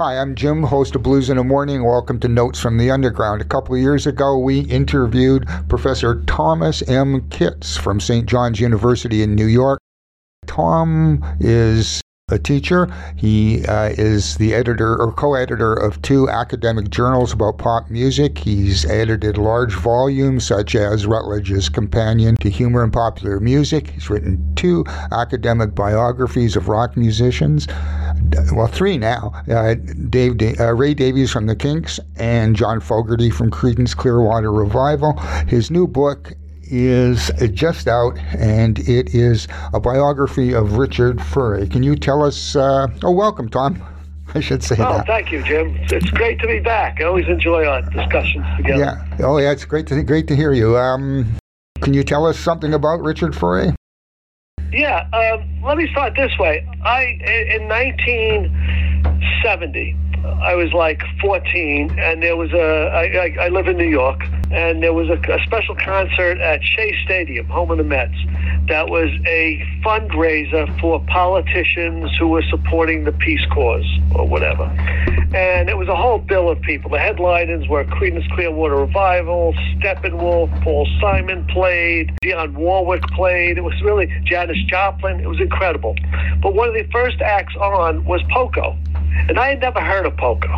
Hi, I'm Jim, host of Blues in the Morning. Welcome to Notes from the Underground. A couple of years ago, we interviewed Professor Thomas M. Kitts from St. John's University in New York. Tom is a teacher. He uh, is the editor or co editor of two academic journals about pop music. He's edited large volumes such as Routledge's Companion to Humor and Popular Music. He's written two academic biographies of rock musicians. Well, three now. Uh, Dave da- uh, Ray Davies from the Kinks and John Fogerty from Creedence Clearwater Revival. His new book is just out, and it is a biography of Richard Furay. Can you tell us? Uh, oh, welcome, Tom. I should say oh, that. thank you, Jim. It's great to be back. I always enjoy our discussions together. Yeah. Oh, yeah. It's great to great to hear you. Um, can you tell us something about Richard Furay? Yeah. Um, let me start this way. I in 1970, I was like 14, and there was a. I, I, I live in New York and there was a, a, special concert at Shea Stadium, home of the Mets, that was a fundraiser for politicians who were supporting the Peace Cause or whatever. And it was a whole bill of people. The headliners were Creedence Clearwater Revival, Steppenwolf, Paul Simon played, Dionne Warwick played. It was really Janis Joplin. It was incredible. But one of the first acts on was Poco. And I had never heard of Poco.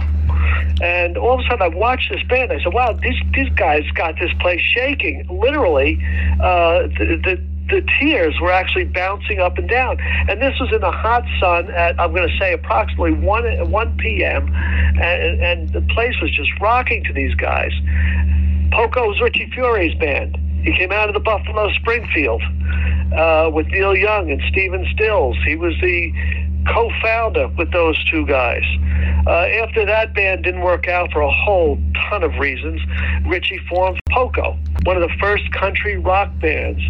And all of a sudden, I watched this band. I said, "Wow, these these guys got this place shaking. Literally, uh, the, the the tiers were actually bouncing up and down. And this was in the hot sun at I'm going to say approximately one one p.m. And, and the place was just rocking to these guys. Poco was Richie Furay's band. He came out of the Buffalo Springfield uh, with Neil Young and Stephen Stills. He was the co-founder with those two guys. Uh, after that band didn't work out for a whole ton of reasons, Richie formed Poco, one of the first country rock bands.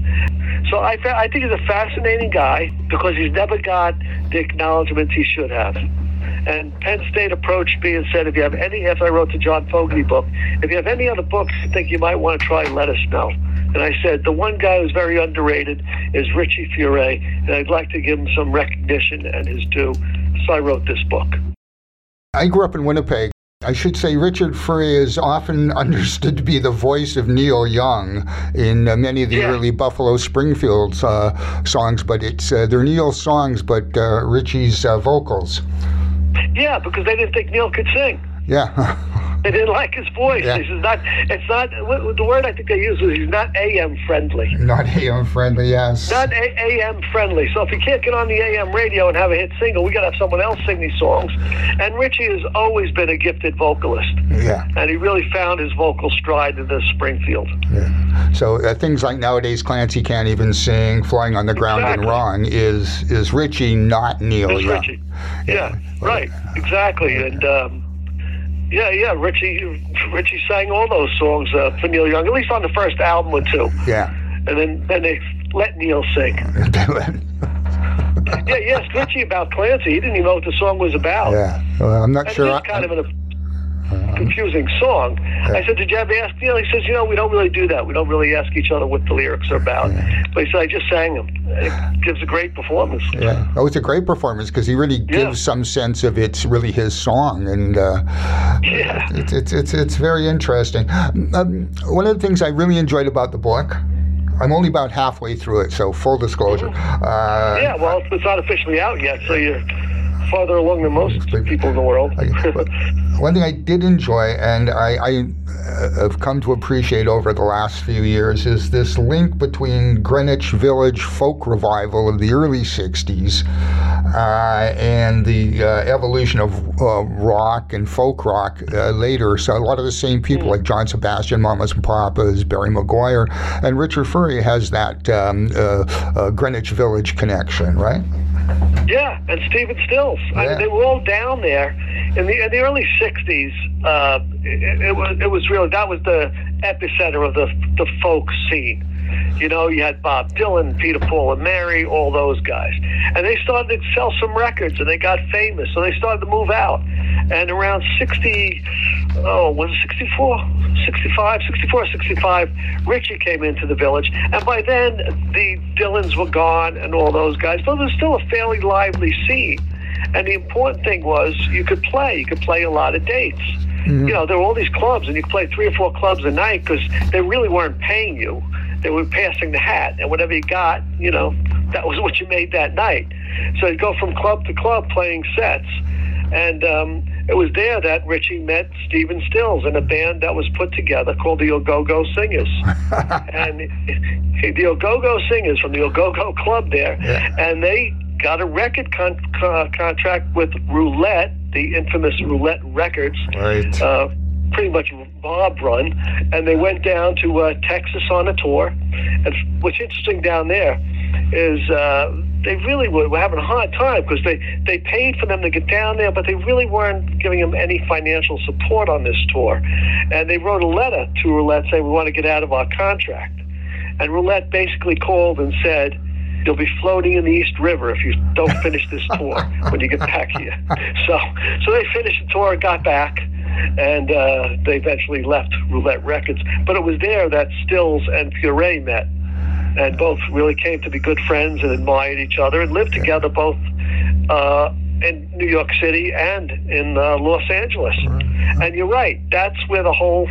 So I, I think he's a fascinating guy because he's never got the acknowledgments he should have. And Penn State approached me and said, if you have any, after I wrote the John Fogerty book, if you have any other books you think you might want to try, let us know. And I said, the one guy who's very underrated is Richie Furay, and I'd like to give him some recognition and his due. So I wrote this book. I grew up in Winnipeg. I should say Richard Furay is often understood to be the voice of Neil Young in uh, many of the Yeah. early Buffalo Springfield uh, songs, but it's uh, they're Neil's songs, but uh, Richie's uh, vocals. Yeah, because they didn't think Neil could sing. Yeah, They didn't like his voice. Yeah. This is not. It's not. The word I think they used was he's not AM friendly. not AM friendly. Yes. Not a- AM friendly. So if you can't get on the AM radio and have a hit single, we got to have someone else sing these songs. And Richie has always been a gifted vocalist, yeah. and he really found his vocal stride in the Springfield. Yeah. So uh, things like nowadays Clancy can't even sing, flying on the ground and wrong is is Richie, not Neil It's Young. Richie. Yeah, right, exactly. And um, yeah, yeah, Richie, Richie sang all those songs uh, for Neil Young, at least on the first album or two. Yeah. And then then they let Neil sing. Yeah, asked Richie about Clancy. He didn't even know what the song was about. yeah. Well, I'm not sure. I- kind of a confusing song. I said, Did you ever ask Neil? He says, You know, we don't really do that. We don't really ask each other what the lyrics are about. But he said, I just sang them. It gives a great performance. Yeah, oh, it's a great performance because he really gives some sense of it's really his song, and uh, Yeah. it's, it's it's it's very interesting. Um, one of the things I really enjoyed about the book, I'm only about halfway through it, so full disclosure. Uh, Yeah, well, it's not officially out yet, so you're farther along than most people in the world. One thing I did enjoy, and I, I uh, have come to appreciate over the last few years, is this link between Greenwich Village folk revival of the early 60s uh, and the uh, evolution of uh, rock and folk rock uh, later. So, a lot of the same people, like John Sebastian, Mamas and Papas, Barry McGuire, and Richard Furay has that um, uh, uh, Greenwich Village connection, right? Yeah, and Stephen Stills. I mean, they were all down there in the in the early '60s. Uh, it, it was it was really that was the epicenter of the the folk scene. You know, you had Bob Dylan, Peter, Paul, and Mary, all those guys, and they started to sell some records, and they got famous, so they started to move out. And around 60, oh, was it 64, 65, 64, 65, Richie came into the village, and by then the Dylans were gone and all those guys. So there's still a fairly lively scene. And the important thing was you could play. You could play a lot of dates. Mm-hmm. You know, there were all these clubs, and you could play three or four clubs a night because they really weren't paying you. They were passing the hat, and whatever you got, you know, that was what you made that night. So you'd go from club to club playing sets. And um, it was there that Richie met Stephen Stills in a band that was put together called the Au Go Go Singers. and the Au Go Go Singers from the Au Go Go Club there, yeah. and they got a record con- co- contract with Roulette, the infamous Roulette Records. Right. Uh, pretty much Bob run, and they went down to uh, Texas on a tour. And what's interesting down there is uh, they really were, were having a hard time because they, they paid for them to get down there, but they really weren't giving them any financial support on this tour. And they wrote a letter to Roulette saying, We want to get out of our contract. And Roulette basically called and said, You'll be floating in the East River if you don't finish this tour when you get back here. So, so they finished the tour, got back, and uh, they eventually left Roulette Records. But it was there that Stills and Furay met and both really came to be good friends and admired each other and lived together both uh, in New York City and in uh, Los Angeles. And you're right, that's where the whole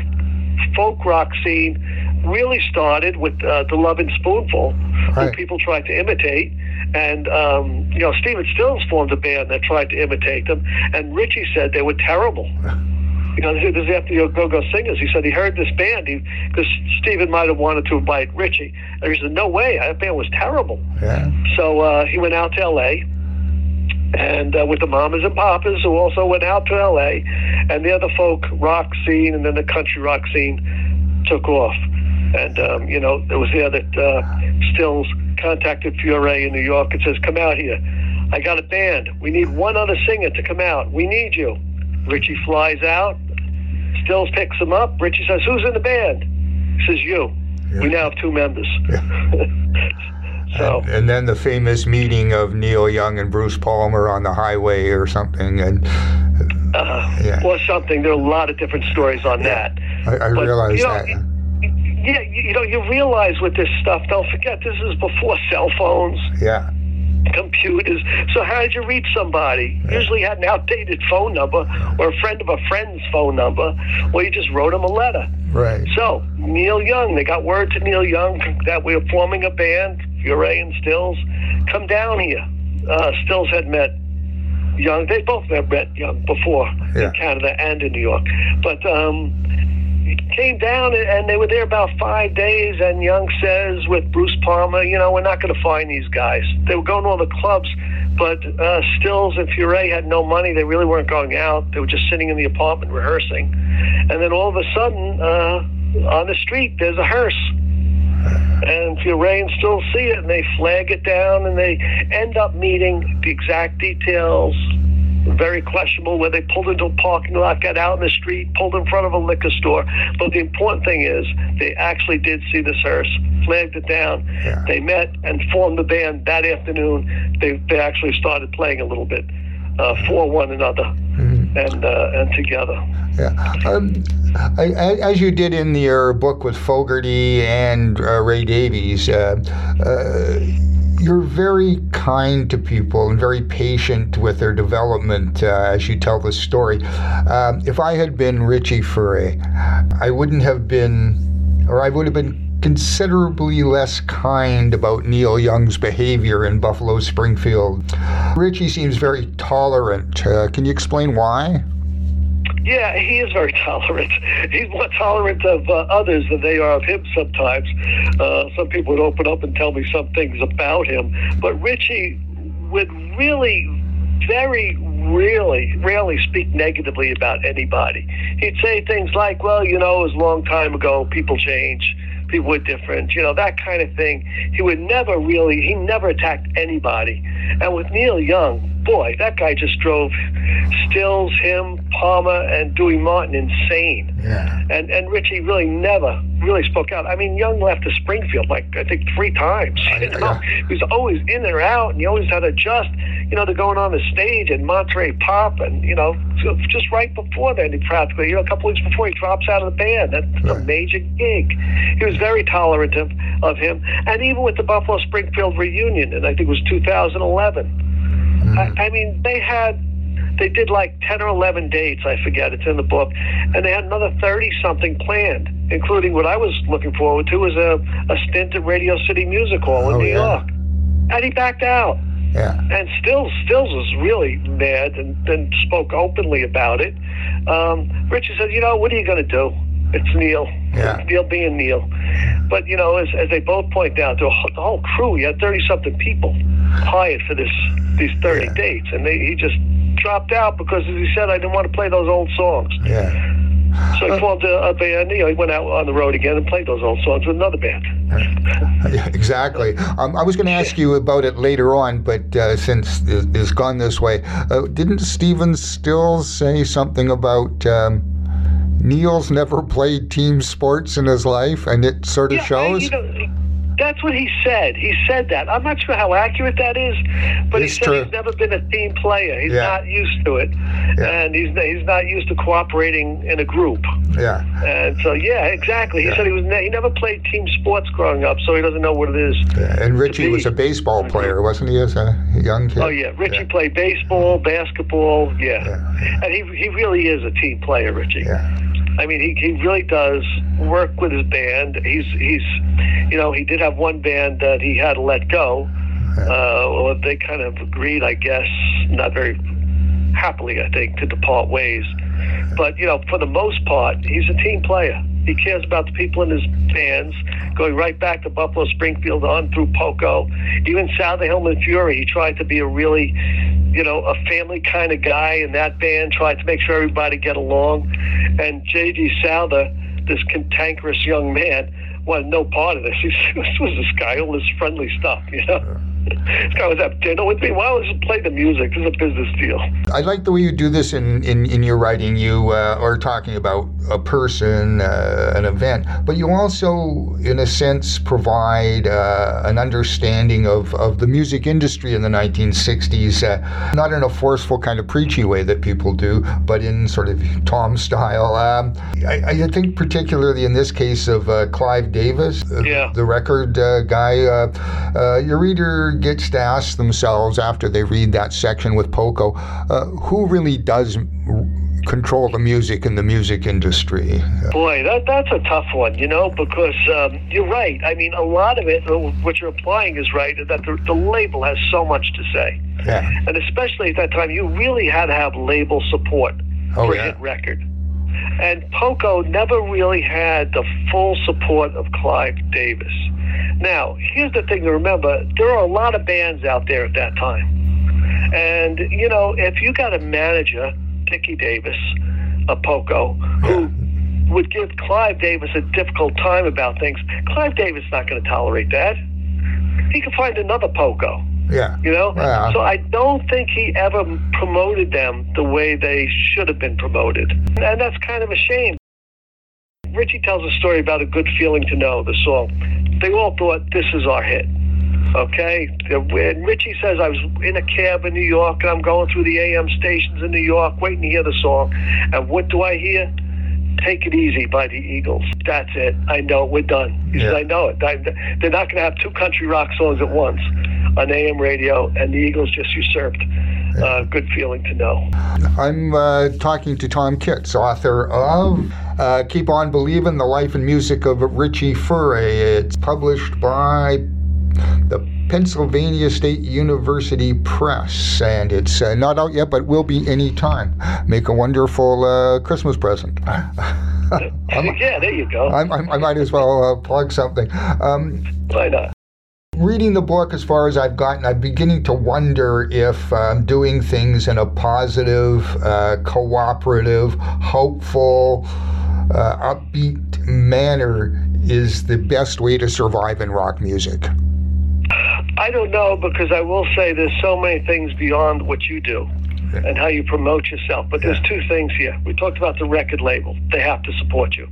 folk rock scene really started with uh, the Lovin' Spoonful, right. who people tried to imitate. And, um, you know, Stephen Stills formed a band that tried to imitate them, and Richie said they were terrible. you know, this is after the Go-Go Singers. He said he heard this band because Stephen might have wanted to invite Richie. And he said, no way, that band was terrible. Yeah. So uh, he went out to L.A., and uh, with the Mamas and Papas, who also went out to L.A., and the other folk rock scene and then the country rock scene took off. And, um, you know, it was there that uh, Stills contacted Furay in New York and says, come out here. I got a band. We need one other singer to come out. We need you. Richie flies out. Stills picks him up. Richie says, "Who's in the band?" He says, "You." Yeah. We now have two members. Yeah. so, and, and, then the famous meeting of Neil Young and Bruce Palmer on the highway or something, and uh, yeah. or something. There are a lot of different stories on that. I, I but, realize you know, that. Yeah, you know, you realize with this stuff. Don't forget, this is before cell phones. Yeah computers. So how did you reach somebody? Yeah. Usually had an outdated phone number or a friend of a friend's phone number, or you just wrote them a letter. Right. So Neil Young, they got word to Neil Young that we were forming a band, Furay and Stills. Come down here. Uh, Stills had met Young. They both had met Young before yeah. in Canada and in New York. But um, came down and they were there about five days. And Young says with Bruce Palmer, you know, we're not going to find these guys. They were going to all the clubs, but uh, Stills and Furay had no money. They really weren't going out. They were just sitting in the apartment rehearsing. And then all of a sudden, uh, on the street, there's a hearse. And Furay and Stills see it, and they flag it down, and they end up meeting the exact details very questionable where they pulled into a parking lot, got out in the street, pulled in front of a liquor store. But the important thing is they actually did see the hearse, flagged it down. Yeah. They met and formed the band that afternoon. They, they actually started playing a little bit uh, for one another mm-hmm. and, uh, and together. Yeah. Um, I, as you did in your book with Fogerty and uh, Ray Davies, uh, uh, you're very kind to people and very patient with their development uh, as you tell the story. Um, if I had been Richie Furay, I wouldn't have been, or I would have been considerably less kind about Neil Young's behavior in Buffalo Springfield. Richie seems very tolerant. Uh, can you explain why? Yeah, he is very tolerant. He's more tolerant of uh, others than they are of him sometimes. Uh, some people would open up and tell me some things about him. But Richie would really, very really, rarely speak negatively about anybody. He'd say things like, well, you know, it was a long time ago, people change people were different, you know, that kind of thing. He would never really, he never attacked anybody. And with Neil Young, boy, that guy just drove Stills, him, Palmer, and Dewey Martin insane. Yeah. And and Richie really never really spoke out. I mean, Young left to Springfield like I think three times. You know, yeah. he was always in or out, and he always had to adjust. You know, to going on the stage in Monterey Pop, and you know, just right before then, he practically, you know, a couple weeks before he drops out of the band. That's right. a major gig. He was very tolerant of, of him, and even with the Buffalo Springfield reunion, and I think it was 2011 I, I mean, they had they did like 10 or 11 dates, I forget, it's in the book, and they had another 30 something planned, including what I was looking forward to was a, a stint at Radio City Music Hall in Oh, New yeah. York. And he backed out. Yeah. And Stills, Stills was really mad and then spoke openly about it. Um, Richard said, you know, what are you going to do? It's Neil. Yeah. It's Neil being Neil. But, you know, as, as they both point out, the whole, crew, he had 30-something people hired for this these 30 Yeah. dates. And they, he just dropped out because, as he said, I didn't want to play those old songs. Yeah. So he formed a, a band. You know, he went out on the road again and played those old songs with another band. Exactly. Um, I was going to ask you about it later on, but uh, since it- it's gone this way, uh, didn't Stephen Stills say something about um, Neil's never played team sports in his life, and it sort of Yeah, I- shows? you know, that's what he said. He said that. I'm not sure how accurate that is, but It's he said true. he's never been a team player. He's Yeah. not used to it, Yeah. and he's he's not used to cooperating in a group. yeah. And so, yeah, exactly. He Yeah. said he was ne- he never played team sports growing up, so he doesn't know what it is. And Richie was a baseball player, wasn't he, as a young kid? Oh yeah, Richie played baseball, basketball. Yeah. Yeah. and he he really is a team player, Richie. Yeah. I mean, he, he really does work with his band. He's he's, you know, he did have one band that he had to let go. Uh, they kind of agreed, I guess, not very happily, I think, to depart ways. But you know, for the most part, he's a team player. He cares about the people in his bands, going right back to Buffalo Springfield on through Poco, even Souther Hillman Furay. He tried to be a really, you know, a family kind of guy in that band. Tried to make sure everybody get along. And J.D. Souther, this cantankerous young man, wanted no part of this. He said, "This was this guy, all this friendly stuff, you know." This guy was at dinner with me. Why don't you play the music? This is a business deal. I like the way you do this in, in, in your writing. You uh, are talking about a person, uh, an event, but you also, in a sense, provide uh, an understanding of, of the music industry in the 1960s, uh, not in a forceful kind of preachy way that people do, but in sort of Tom style. Um, I, I think, particularly in this case of uh, Clive Davis, uh, Yeah. the record uh, guy, uh, uh, your reader gets to ask themselves after they read that section with Poco, uh, who really does r- control the music in the music industry? Boy, that that's a tough one, you know, because um, you're right. I mean, a lot of it, uh, what you're applying is right, that the, the label has so much to say. Yeah. And especially at that time, you really had to have label support Oh, for a yeah. hit record. And Poco never really had the full support of Clive Davis. Now, here's the thing to remember there are a lot of bands out there at that time. And, you know, if you got a manager, Dickie Davis, a Poco, who would give Clive Davis a difficult time about things, Clive Davis is not going to tolerate that. He could find another Poco. Yeah. You know? Yeah. So I don't think he ever promoted them the way they should have been promoted. And that's kind of a shame. Richie tells a story about a good feeling to know, the song. They all thought this is our hit. Okay? And Richie says, I was in a cab in New York and I'm going through the AM stations in New York waiting to hear the song. And what do I hear? Take It Easy by the Eagles. That's it. I know. We're done. He said, I know it. I, they're not going to have two country rock songs at once on AM radio, and the Eagles just usurped. Uh, good feeling to know. I'm uh, talking to Tom Kitts, author of uh, Keep On Believing The Life and Music of Richie Furay. It's published by the Pennsylvania State University Press, and it's uh, not out yet, but will be any time. Make a wonderful uh, Christmas present. Yeah, there you go. I'm, I'm, I might as well uh, plug something. Um, Why not? reading the book as far as I've gotten, I'm beginning to wonder if um, doing things in a positive, uh, cooperative, hopeful, uh, upbeat manner is the best way to survive in rock music. I don't know because I will say there's so many things beyond what you do and how you promote yourself. But there's two things here. We talked about the record label; they have to support you.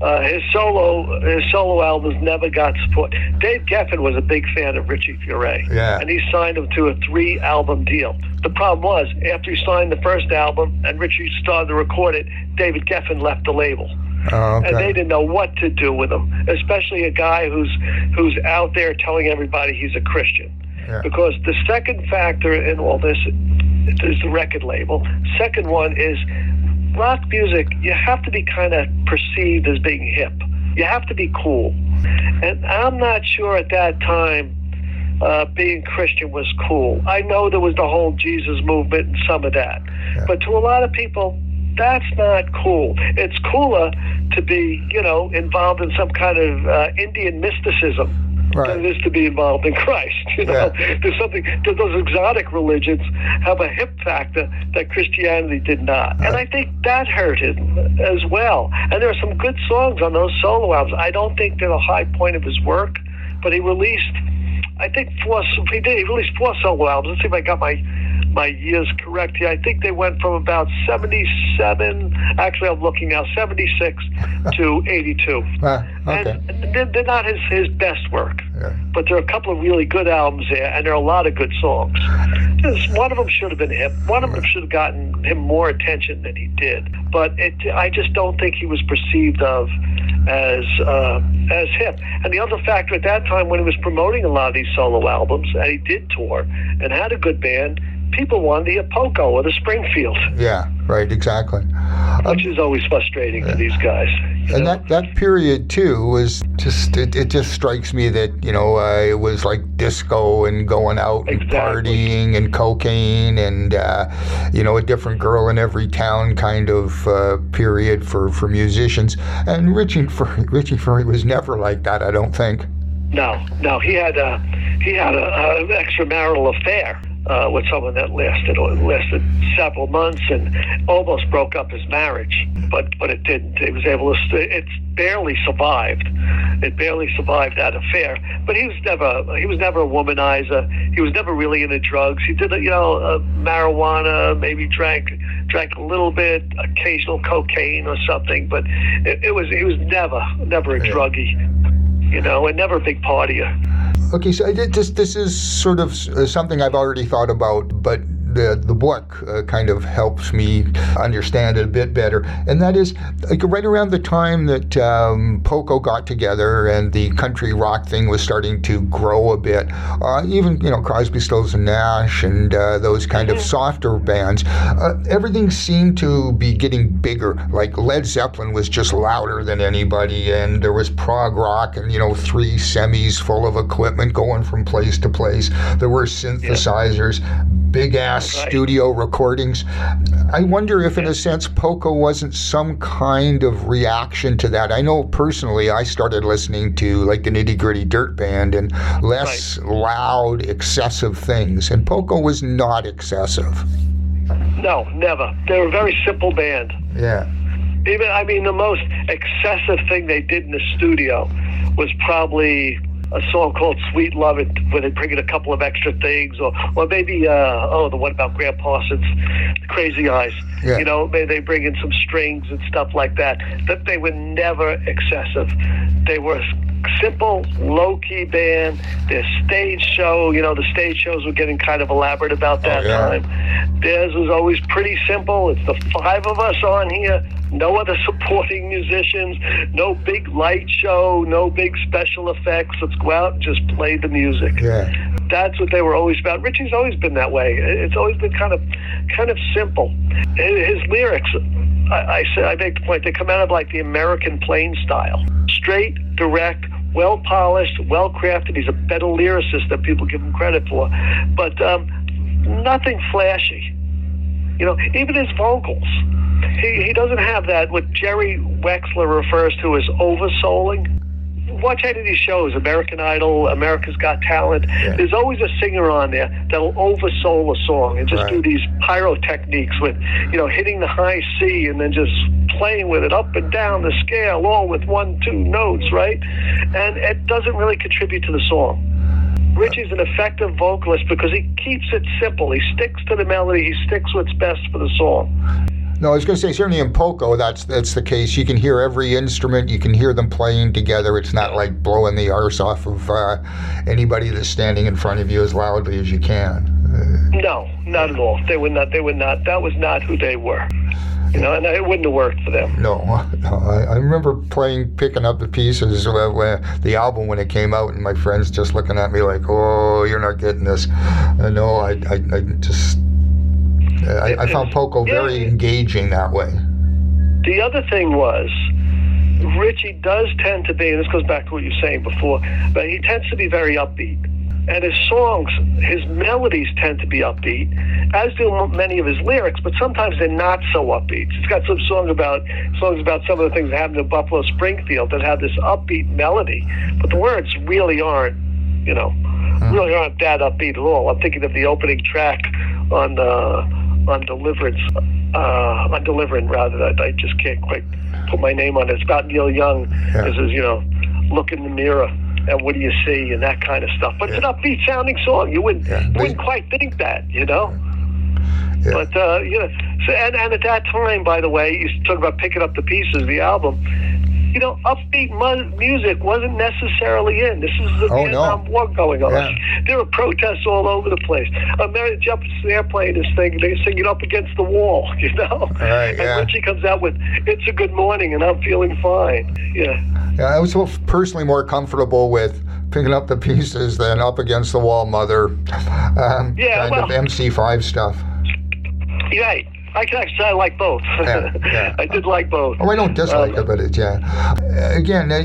Uh, his solo his solo albums never got support. Dave Geffen was a big fan of Richie Furay, Yeah. and he signed him to a three album deal. The problem was after he signed the first album and Richie started to record it, David Geffen left the label. Oh, and they didn't know what to do with him, especially a guy who's who's out there telling everybody he's a Christian. Yeah. Because the second factor in all this is the record label. Second one is rock music. You have to be kind of perceived as being hip. You have to be cool. And I'm not sure at that time uh, being Christian was cool. I know there was the whole Jesus movement and some of that. Yeah. But to a lot of people, that's not cool. It's cooler to be, you know, involved in some kind of uh, Indian mysticism Right. than it is to be involved in Christ. You know, there's something. Those exotic religions have a hip factor that Christianity did not, and I think that hurt him as well. And there are some good songs on those solo albums. I don't think they're the high point of his work, but he released. I think four. He did. He released four solo albums. Let's see if I got my my years correct here. I think they went from about 77. Actually, I'm looking now 76 to 82. Ah, okay. And they're, they're not his, his best work, Yeah. but there are a couple of really good albums there, and there are a lot of good songs. One of them should have been hip. One of them should have gotten him more attention than he did. But it, I just don't think he was perceived of as uh, as hip. And the other factor at that time, when he was promoting a lot of these solo albums, and he did tour and had a good band, people wanted the hear Poco or the Springfield, Yeah, right, exactly. which is always frustrating to these guys. And know? that, that period too was just it, it just strikes me that you know uh, it was like disco and going out and Exactly. partying and cocaine and uh, you know a different girl in every town kind of uh, period for, for musicians and Richie Furay, Richie Furay was never like that I don't think No, no, he had a he had an extramarital affair uh, with someone that lasted lasted several months and almost broke up his marriage, but but it didn't. He was able to. It's barely survived. It barely survived that affair. But he was never he was never a womanizer. He was never really into drugs. He did you know uh, marijuana, maybe drank drank a little bit, occasional cocaine or something. But it, it was he was never never a druggie you know, and never a big partier. Okay, so I did this. This is sort of uh, something I've already thought about, but the the book uh, kind of helps me understand it a bit better. And that is like right around the time that um, Poco got together and the country rock thing was starting to grow a bit. Uh, even you know Crosby, Stills and Nash and uh, those kind of softer bands. Uh, everything seemed to be getting bigger. Like Led Zeppelin was just louder than anybody, and there was prog rock and you know three semis full of equipment going from place to place. There were synthesizers, big ass Right. studio recordings. I wonder if, in a sense, Poco wasn't some kind of reaction to that. I know personally, I started listening to like the Nitty Gritty Dirt Band and less loud, excessive things, and Poco was not excessive. No, never. They were a very simple band. Yeah. Even, I mean, the most excessive thing they did in the studio was probably a song called "Sweet Love," and where they bring in a couple of extra things, or or maybe uh, oh, the one about Gram Parsons, Crazy Eyes. Yeah. You know, maybe they bring in some strings and stuff like that. That they were never excessive. They were simple, low key band. Their stage show, you know, the stage shows were getting kind of elaborate about oh, that Oh, yeah. time. Theirs was always pretty simple. It's the five of us on here, no other supporting musicians, no big light show, no big special effects. Let's go out and just play the music. Yeah. That's what they were always about. Richie's always been that way. It's always been kind of, kind of simple. His lyrics, I, I say, I make the point, they come out of like the American plain style, straight, direct, well polished, well crafted. He's a better lyricist than people give him credit for, but um, nothing flashy. You know, even his vocals. He, he doesn't have that, what Jerry Wexler refers to as oversouling. Watch any of these shows, American Idol, America's Got Talent. There's always a singer on there that'll oversoul a song and just do Right. these pyrotechniques with, you know, hitting the high C and then just playing with it up and down the scale, all with one, two notes, right? And it doesn't really contribute to the song. Richie's an effective vocalist because he keeps it simple. He sticks to the melody. He sticks what's best for the song. No, I was going to say certainly in Poco that's that's the case. You can hear every instrument. You can hear them playing together. It's not like blowing the arse off of uh, anybody that's standing in front of you as loudly as you can. No, not at all. They were not. They were not. That was not who they were. You know, and it wouldn't have worked for them. No, no. I, I remember playing, picking up the pieces when the album when it came out, and my friends just looking at me like, "Oh, you're not getting this." Uh, no, I, I, I just, I, I found Poco very engaging that way. The other thing was, Richie does tend to be, and this goes back to what you were saying before, but he tends to be very upbeat. And his songs, his melodies tend to be upbeat, as do many of his lyrics, but sometimes they're not so upbeat. He's got some song about songs about some of the things that happened in Buffalo Springfield that have this upbeat melody, but the words really aren't, you know, really aren't that upbeat at all. I'm thinking of the opening track on uh, on Deliverin', uh, on Deliverin' rather. That I just can't quite put my name on it. It's about Neil Young. Yeah. It says, you know, look in the mirror and what do you see and that kind of stuff. But it's an upbeat sounding song. You wouldn't Yeah. you wouldn't quite think that, you know. Yeah. But uh, you know, so and, and at that time, by the way, you talk about picking up the pieces, the album. You know, upbeat mu- music wasn't necessarily in. This is the Oh, no. Vietnam War going on. Yeah. There were protests all over the place. America jumps in the airplane is singing, they're singing up against the wall, you know. Right, and yeah. Richie comes out with "It's a Good Morning" and I'm feeling fine. Yeah. Yeah, I was personally more comfortable with picking up the pieces than up against the wall, mother. Um, Yeah, kind of MC5 stuff. Right. I can actually I like both. Yeah, yeah. I did like both. Oh, I don't dislike Um, it, but it's yeah. Uh, Again, uh,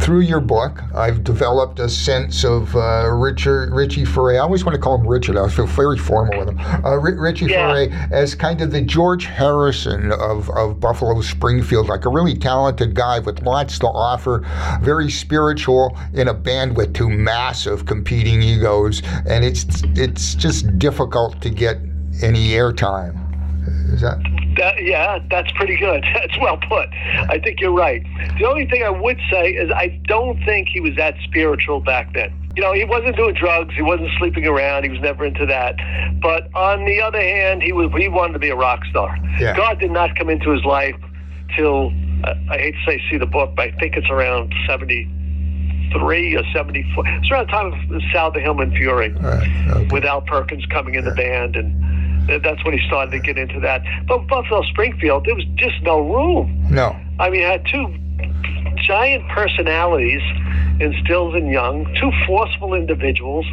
through your book, I've developed a sense of uh, Richard Richie Furay. I always want to call him Richard. I feel very formal with him. Uh, Richie Yeah. Furay as kind of the George Harrison of, of Buffalo Springfield, like a really talented guy with lots to offer, very spiritual in a band with two massive competing egos, and it's it's just difficult to get any airtime. Is that? That, yeah, that's pretty good. That's well put. I think you're right. The only thing I would say is I don't think he was that spiritual back then. You know, he wasn't doing drugs. He wasn't sleeping around. He was never into that. But on the other hand, he was he wanted to be a rock star. Yeah. God did not come into his life till uh, I hate to say see the book, but I think it's around seventy three or seventy four. It's around the time of Souther Hillman Furay Uh, okay. with Al Perkins coming in the band, and that's when he started to get into that. But Buffalo Springfield, there was just no room. No. I mean, it had two giant personalities in Stills and Young, two forceful individuals,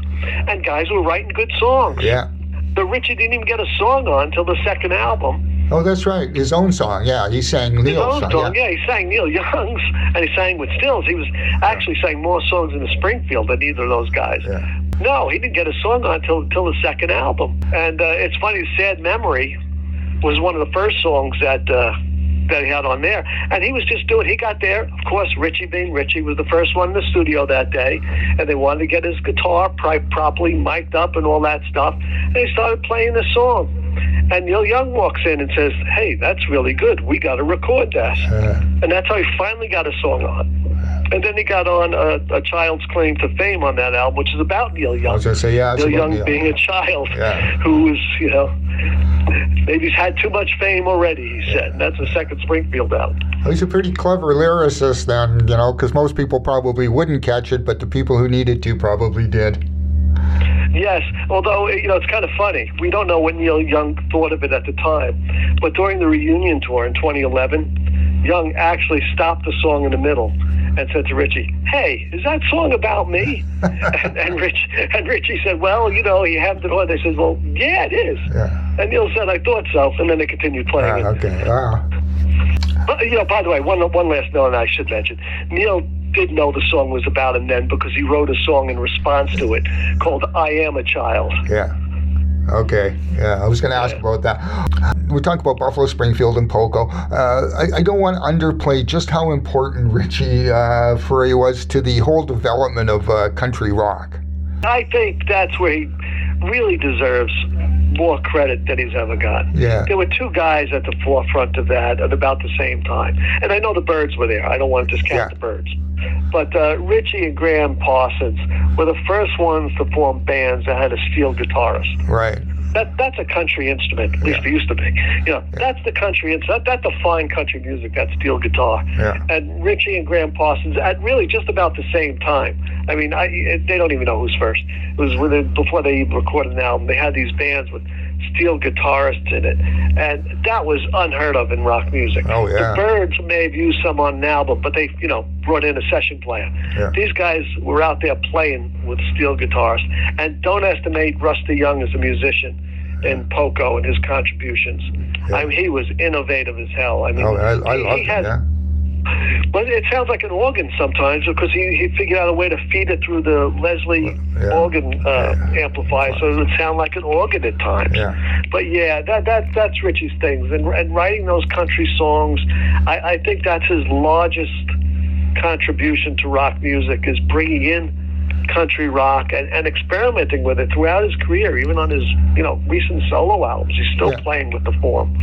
and guys who were writing good songs. Yeah. But Richie didn't even get a song on until the second album. Oh, that's right. His own song. Yeah, he sang His Neil's own song. song, Yeah. yeah, he sang Neil Young's, and he sang with Stills. He was actually sang more songs in the Springfield than either of those guys. Yeah. No, he didn't get a song on until until the second album. And uh, it's funny, "Sad Memory" was one of the first songs that uh, that he had on there. And he was just doing. He got there, of course. Richie being Richie was the first one in the studio that day, and they wanted to get his guitar pri- properly mic'd up and all that stuff. And he started playing the song. And Neil Young walks in and says, "Hey, that's really good. We got to record that." Uh, And that's how he finally got a song on. And then he got on a, a Child's Claim to Fame on that album, which is about Neil I Young. was gonna say yeah. Neil Young Neil. being a child Yeah. who was, you know, maybe he's had too much fame already, he said. And that's the second Springfield album. He's a pretty clever lyricist, then, you know, because most people probably wouldn't catch it, but the people who needed to probably did. Yes, although, you know, it's kind of funny. We don't know what Neil Young thought of it at the time. But during the reunion tour in 2011, Young actually stopped the song in the middle and said to Richie, "Hey, is that song about me?" and, and Rich and Richie said, "Well, you know, he had it on." They said, "Well, yeah, it is." Yeah. And Neil said, "I thought so," and then they continued playing Ah, it. okay. Ah. But you know, by the way, one one last note I should mention: Neil did know the song was about him then because he wrote a song in response to it called "I Am a Child." Yeah. Okay. Yeah, I was going to ask about that. We talk about Buffalo Springfield and Poco. Uh, I, I don't want to underplay just how important Richie uh, Furay was to the whole development of uh, country rock. I think that's where he really deserves more credit than he's ever got. Yeah. There were two guys at the forefront of that at about the same time. And I know the Byrds were there. I don't want to discount Yeah. the Byrds. But uh, Richie and Gram Parsons were the first ones to form bands that had a steel guitarist. Right. That that's a country instrument. At least Yeah. it used to be. You know, that's the country instrument. That, that's fine country music. That steel guitar. Yeah. And Richie and Gram Parsons at really just about the same time. I mean, I, they don't even know who's first. It was they, before they even recorded an album. They had these bands with steel guitarists in it, and that was unheard of in rock music. Oh yeah. The Byrds may have used some on an album, but they, you know, brought in a session player. Yeah. These guys were out there playing with steel guitars, and don't estimate Rusty Young as a musician in Poco and his contributions. Yeah. I mean, he was innovative as hell. I mean, Oh, I, I he- love he it. had- Yeah. but it sounds like an organ sometimes because he, he figured out a way to feed it through the Leslie Yeah. organ uh, amplifier, so it would sound like an organ at times. Yeah. But yeah, that that that's Richie's things, and and writing those country songs, I, I think that's his largest contribution to rock music is bringing in country rock and, and experimenting with it throughout his career, even on his you know recent solo albums. He's still Yeah. playing with the form.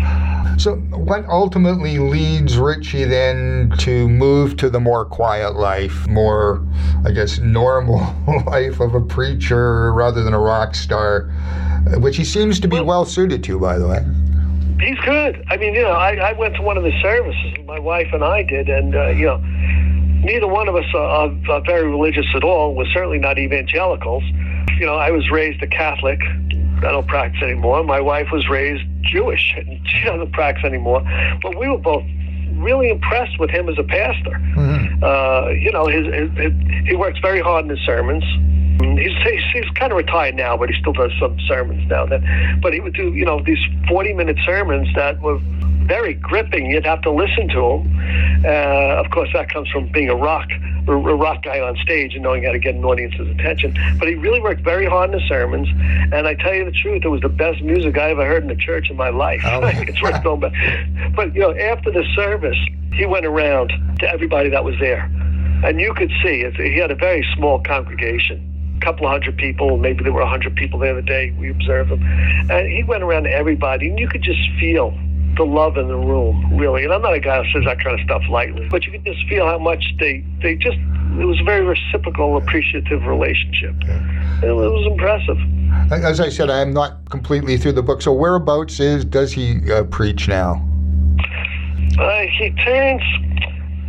So, what ultimately leads Richie then to move to the more quiet life, more, I guess, normal life of a preacher rather than a rock star, which he seems to be well suited to, by the way. He's good. I mean, you know, I, I went to one of the services, my wife and I did, and, uh, you know, neither one of us are, are, very religious at all. We're certainly not evangelicals. You know, I was raised a Catholic. I don't practice anymore. My wife was raised Jewish, and she doesn't practice anymore. But we were both really impressed with him as a pastor. Uh, you know, his, his, his, he works very hard in his sermons. He's, he's, he's kind of retired now, but he still does some sermons now and then. But he would do, you know, these 40 minute sermons that were very gripping. You'd have to listen to them. Uh, of course, that comes from being a rock a rock guy on stage and knowing how to get an audience's attention. But he really worked very hard in the sermons. And I tell you the truth, it was the best music I ever heard in the church in my life. Oh. it's worth going back. But, you know, after the service, he went around to everybody that was there. And you could see, he had a very small congregation couple of hundred people, maybe there were a hundred people there the day we observed him. And he went around to everybody, and you could just feel the love in the room, really. And I'm not a guy who says that kind of stuff lightly, but you could just feel how much they, they just, it was a very reciprocal, appreciative relationship. Was, it was impressive. As I said, I am not completely through the book. So, whereabouts is does he uh, preach now? Uh, he turns.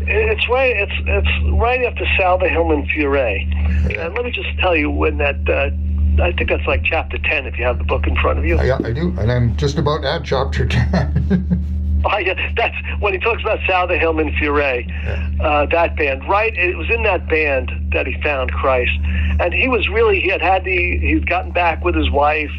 It's right. It's it's right after Souther Hillman Furay. And let me just tell you when that. Uh, I think that's like chapter ten if you have the book in front of you. Yeah, I do, and I'm just about at chapter ten. Oh, yeah, that's when he talks about Souther Hillman Furay, uh, that band. Right, it was in that band that he found Christ, and he was really he had had the he'd gotten back with his wife.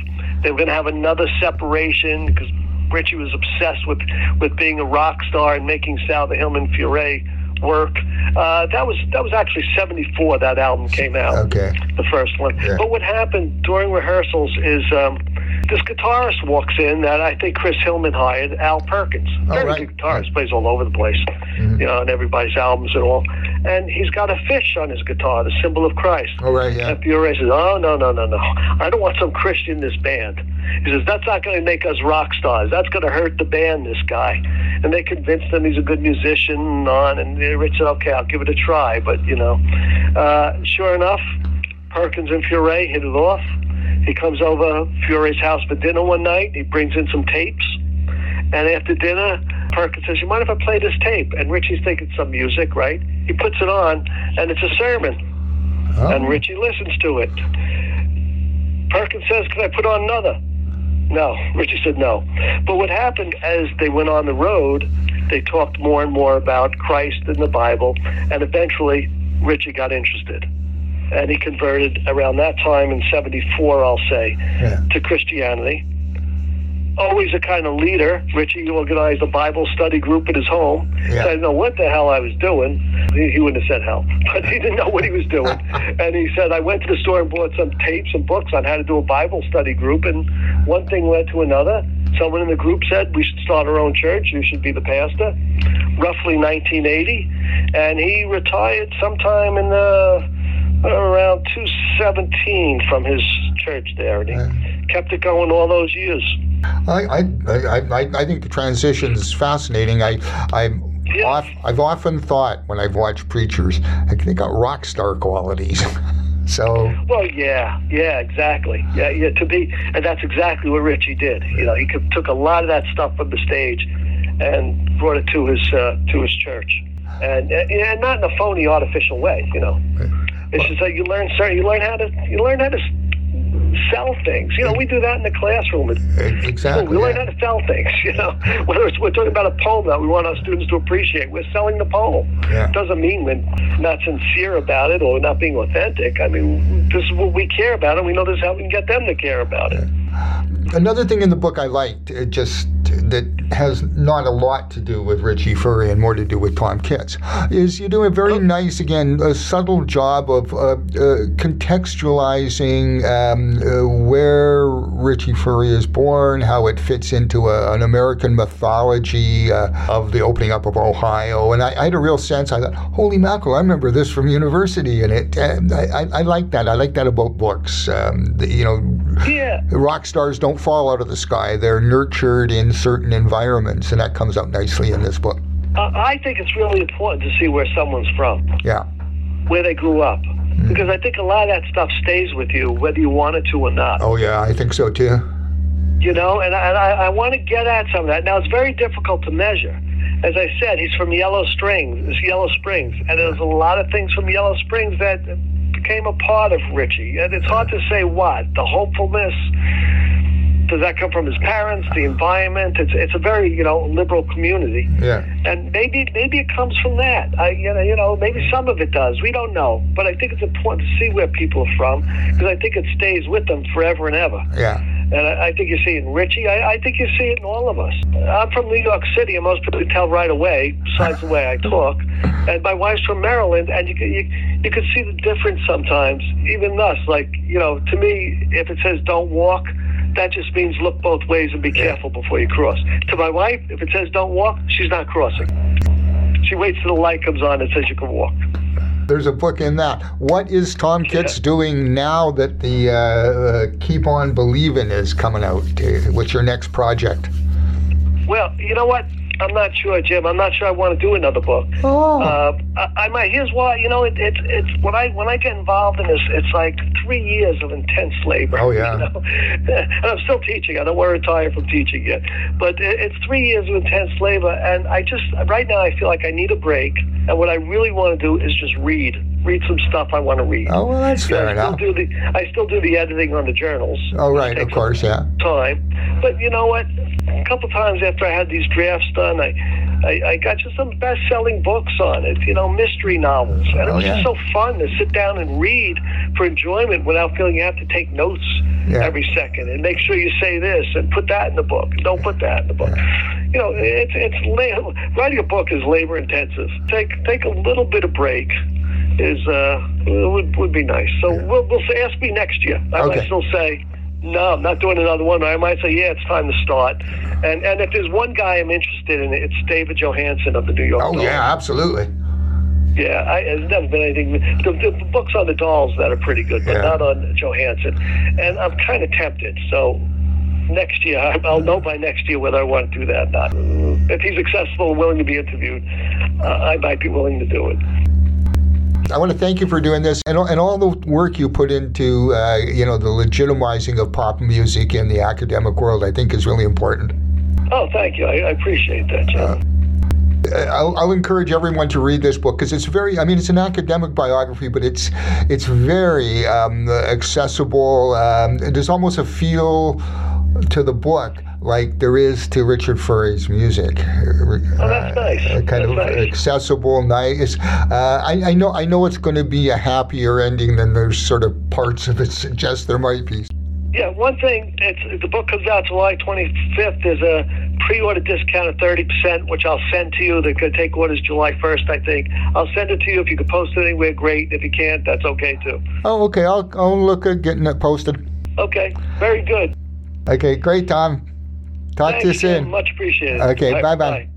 They were going to have another separation because Richie was obsessed with with being a rock star and making Souther Hillman Furay work. Uh, that was that was actually '74 that album came out okay. the first one. Yeah. But what happened during rehearsals is um, this guitarist walks in that I think Chris Hillman hired, Al Perkins. Oh, Very right. good guitarist, plays all over the place, Mhm. you know, on everybody's albums and all. And he's got a fish on his guitar, the symbol of Christ. All right. Yeah. And Furay says, "Oh no, no, no, no! I don't want some Christian in this band." He says, "That's not going to make us rock stars. That's going to hurt the band." This guy, and they convinced him he's a good musician and on. And Rich said, "Okay, I'll give it a try." But you know, uh, sure enough, Perkins and Furay hit it off. He comes over Furay's house for dinner one night. He brings in some tapes, and after dinner, Perkins says, "You mind if I play this tape?" And Richie's thinking some music, right? He puts it on, and it's a sermon Oh. and Richie listens to it. Perkins says, Can I put on another? No. Richie said no. But what happened as they went on the road, they talked more and more about Christ and the Bible, and eventually Richie got interested. And he converted around that time in 74, I'll say, Yeah. to Christianity. Always a kind of leader. Richie organized a Bible study group at his home. Yeah. I didn't know what the hell I was doing. He, he wouldn't have said hell, but he didn't know what he was doing. and he said, I went to the store and bought some tapes and books on how to do a Bible study group. And one thing led to another. Someone in the group said, We should start our own church. You should be the pastor. Roughly 1980. And he retired sometime in the around 217 from his church there. And he kept it going all those years. I, I, I, I, think the transition is fascinating. I, I'm Yeah. off, I've often thought when I've watched preachers, they got rock star qualities. so Well, yeah, yeah, exactly. Yeah, yeah. To be, and that's exactly what Richie did. You know, he took a lot of that stuff from the stage and brought it to his uh, to his church, and and not in a phony, artificial way. You know, it's just that you learn certain, you learn how to you learn how to sell things. You know, we do that in the classroom. Exactly. we learn how to sell things. You know, whether it's we're talking about a poem that we want our students to appreciate, we're selling the poem. Yeah. Doesn't mean we're not sincere about it or not being authentic. I mean, this is what we care about, and we know this is how we can get them to care about it. Another thing in the book I liked, it just that has not a lot to do with Richie Furay and more to do with Tom Kitts, is you do a very nice, again, a subtle job of uh, uh, contextualizing um, uh, where Richie Furay is born, how it fits into a, an American mythology uh, of the opening up of Ohio, and I, I, had a real sense. I thought, holy mackerel, I remember this from university, and it. I, I, I like that. I like that about books. Um, the, you know, yeah. rock stars don't fall out of the sky; they're nurtured in certain environments, and that comes out nicely in this book. Uh, I think it's really important to see where someone's from. Yeah. Where they grew up. Mm. Because I think a lot of that stuff stays with you, whether you want it to or not. Oh, yeah, I think so too. You know, and, I, and I, I want to get at some of that. Now, it's very difficult to measure. As I said, he's from Yellow Springs, it's Yellow Springs, and there's a lot of things from Yellow Springs that became a part of Richie. And it's hard to say what. The hopefulness, does that come from his parents, the environment? It's it's a very you know liberal community. Yeah. And maybe maybe it comes from that. I you know you know maybe some of it does. We don't know, but I think it's important to see where people are from because I think it stays with them forever and ever. Yeah. And I, I think you see it in Richie. I, I think you see it in all of us. I'm from New York City, and most people can tell right away, besides the way I talk. And my wife's from Maryland, and you you you can see the difference sometimes, even us. Like you know, to me, if it says "don't walk," that just means look both ways and be careful before you cross. To my wife, if it says don't walk, she's not crossing. She waits till the light comes on and says you can walk. There's a book in that. What is Tom Kitts yeah. doing now that the uh, uh, Keep On Believing is coming out? What's your next project? Well, you know what? I'm not sure, Jim. I'm not sure I want to do another book. Oh. Uh, I, I might. Here's why. You know, it, it, it's when I when I get involved in this, it's like three years of intense labor. Oh yeah. You know? and I'm still teaching. I don't want to retire from teaching yet, but it, it's three years of intense labor. And I just right now I feel like I need a break. And what I really want to do is just read read some stuff I want to read. Oh well, that's fair I enough. Still do the, I still do the editing on the journals. Oh right, of course, yeah. Time, but you know what? A couple times after I had these drafts done, I I, I got you some best-selling books on it, you know, mystery novels, and it oh, was oh, yeah. just so fun to sit down and read for enjoyment without feeling you have to take notes yeah. every second and make sure you say this and put that in the book don't put that in the book. Yeah. You know, it's it's writing a book is labor intensive. Take take a little bit of break is uh would would be nice. So yeah. we'll we'll say ask me next year. I okay. might still say no, I'm not doing another one. I might say, yeah, it's time to start. And and if there's one guy I'm interested in, it's David Johansen of the New York. Oh Dolls. yeah, absolutely. Yeah, I, there's never been anything. The, the, books on the dolls that are pretty good, but Yeah. not on Johansen. And I'm kind of tempted. So next year, I'll know by next year whether I want to do that or not. If he's accessible and willing to be interviewed, uh, I might be willing to do it. I want to thank you for doing this and all, and all the work you put into uh, you know the legitimizing of pop music in the academic world. I think is really important. Oh, thank you. I, I appreciate that, John. Uh, I'll, I'll encourage everyone to read this book because it's very. I mean, it's an academic biography, but it's it's very um, accessible. Um, there's almost a feel to the book like there is to Richard Furay's music. Oh, that's nice. Uh, kind That's of nice. accessible, nice. Uh, I, I know. I know it's going to be a happier ending than those sort of parts of it suggest there might be. Yeah, one thing, it's, the book comes out July 25th. There's a pre-order discount of 30%, which I'll send to you. They're going to take orders July 1st, I think. I'll send it to you. If you can post it anywhere, great. If you can't, that's okay, too. Oh, okay. I'll I'll look at getting it posted. Okay, very good. Okay, great, Tom. Talk to you Jim. soon. Much appreciated. Okay, bye-bye. bye.